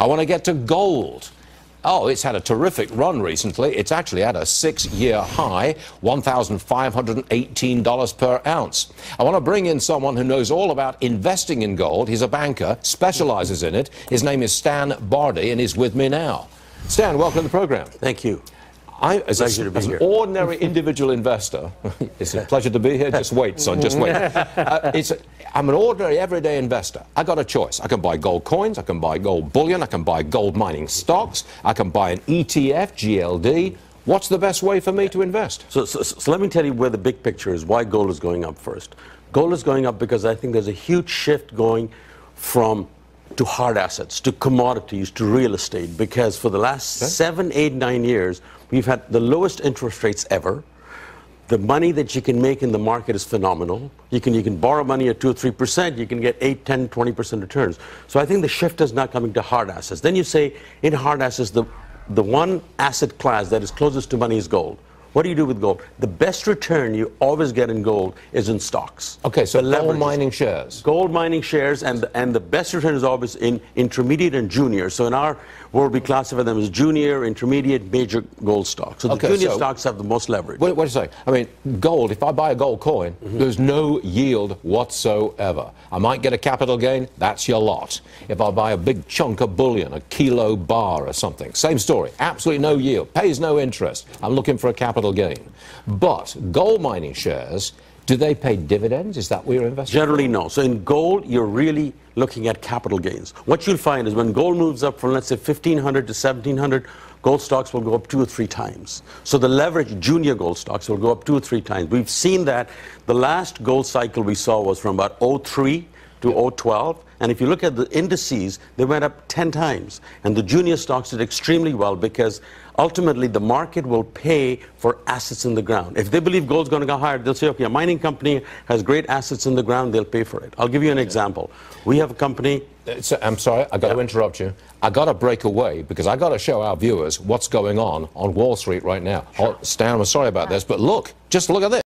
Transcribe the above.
I want to get to gold. Oh, it's had a terrific run recently. It's actually at a six year high, $1,518 per ounce. I want to bring in someone who knows all about investing in gold. He's a banker, specializes in it. His name is Stan Bharti, and he's with me now. Stan, welcome to the program. Thank you. I, as, a, to be as an ordinary individual investor, it's a pleasure to be here. Just wait, son, just wait. Uh, it's a, I'm an ordinary, everyday investor. I got a choice. I can buy gold coins, I can buy gold bullion, I can buy gold mining stocks, I can buy an ETF, GLD. What's the best way for me to invest? So, so, so let me tell you where the big picture is, why gold is going up first. Gold is going up because I think there's a huge shift going from to hard assets, to commodities, to real estate, because for the last seven, eight, nine years, we've had the lowest interest rates ever. The money that you can make in the market is phenomenal. You can, you can borrow money at 2 or 3%, you can get 8, 10, 20% returns. So I think the shift is now coming to hard assets. Then you say, in hard assets, the, the one asset class that is closest to money is gold. What do you do with gold? The best return you always get in gold is in stocks. Okay, so The gold mining shares. Gold mining shares, and the, and the best return is always in intermediate and junior. So in our world, we classify them as junior, intermediate, major gold stocks. So the Okay, junior so- stocks have the most leverage. What do you say? I mean, gold, if I buy a gold coin, Mm-hmm. there's no yield whatsoever. I might get a capital gain, that's your lot. If I buy a big chunk of bullion, a kilo bar or something, same story. Absolutely no yield, pays no interest. I'm looking for a capital gain. But gold mining shares, do they pay dividends? Is that where you're investing? Generally, no. So in gold, you're really looking at capital gains. What you'll find is when gold moves up from, let's say, 1500 to 1700, gold stocks will go up two or three times. So the leverage junior gold stocks will go up two or three times. We've seen that the last gold cycle we saw was from about 03 to 012. And if you look at the indices, they went up 10 times. And the junior stocks did extremely well because ultimately the market will pay for assets in the ground. If they believe gold's going to go higher, they'll say, okay, a mining company has great assets in the ground, they'll pay for it. I'll give you an example. We have a company, Uh, so- I'm sorry, I got to interrupt you. I got to break away because I got to show our viewers what's going on on Wall Street right now. Oh, Stan, I'm sorry about this, but look, just look at this.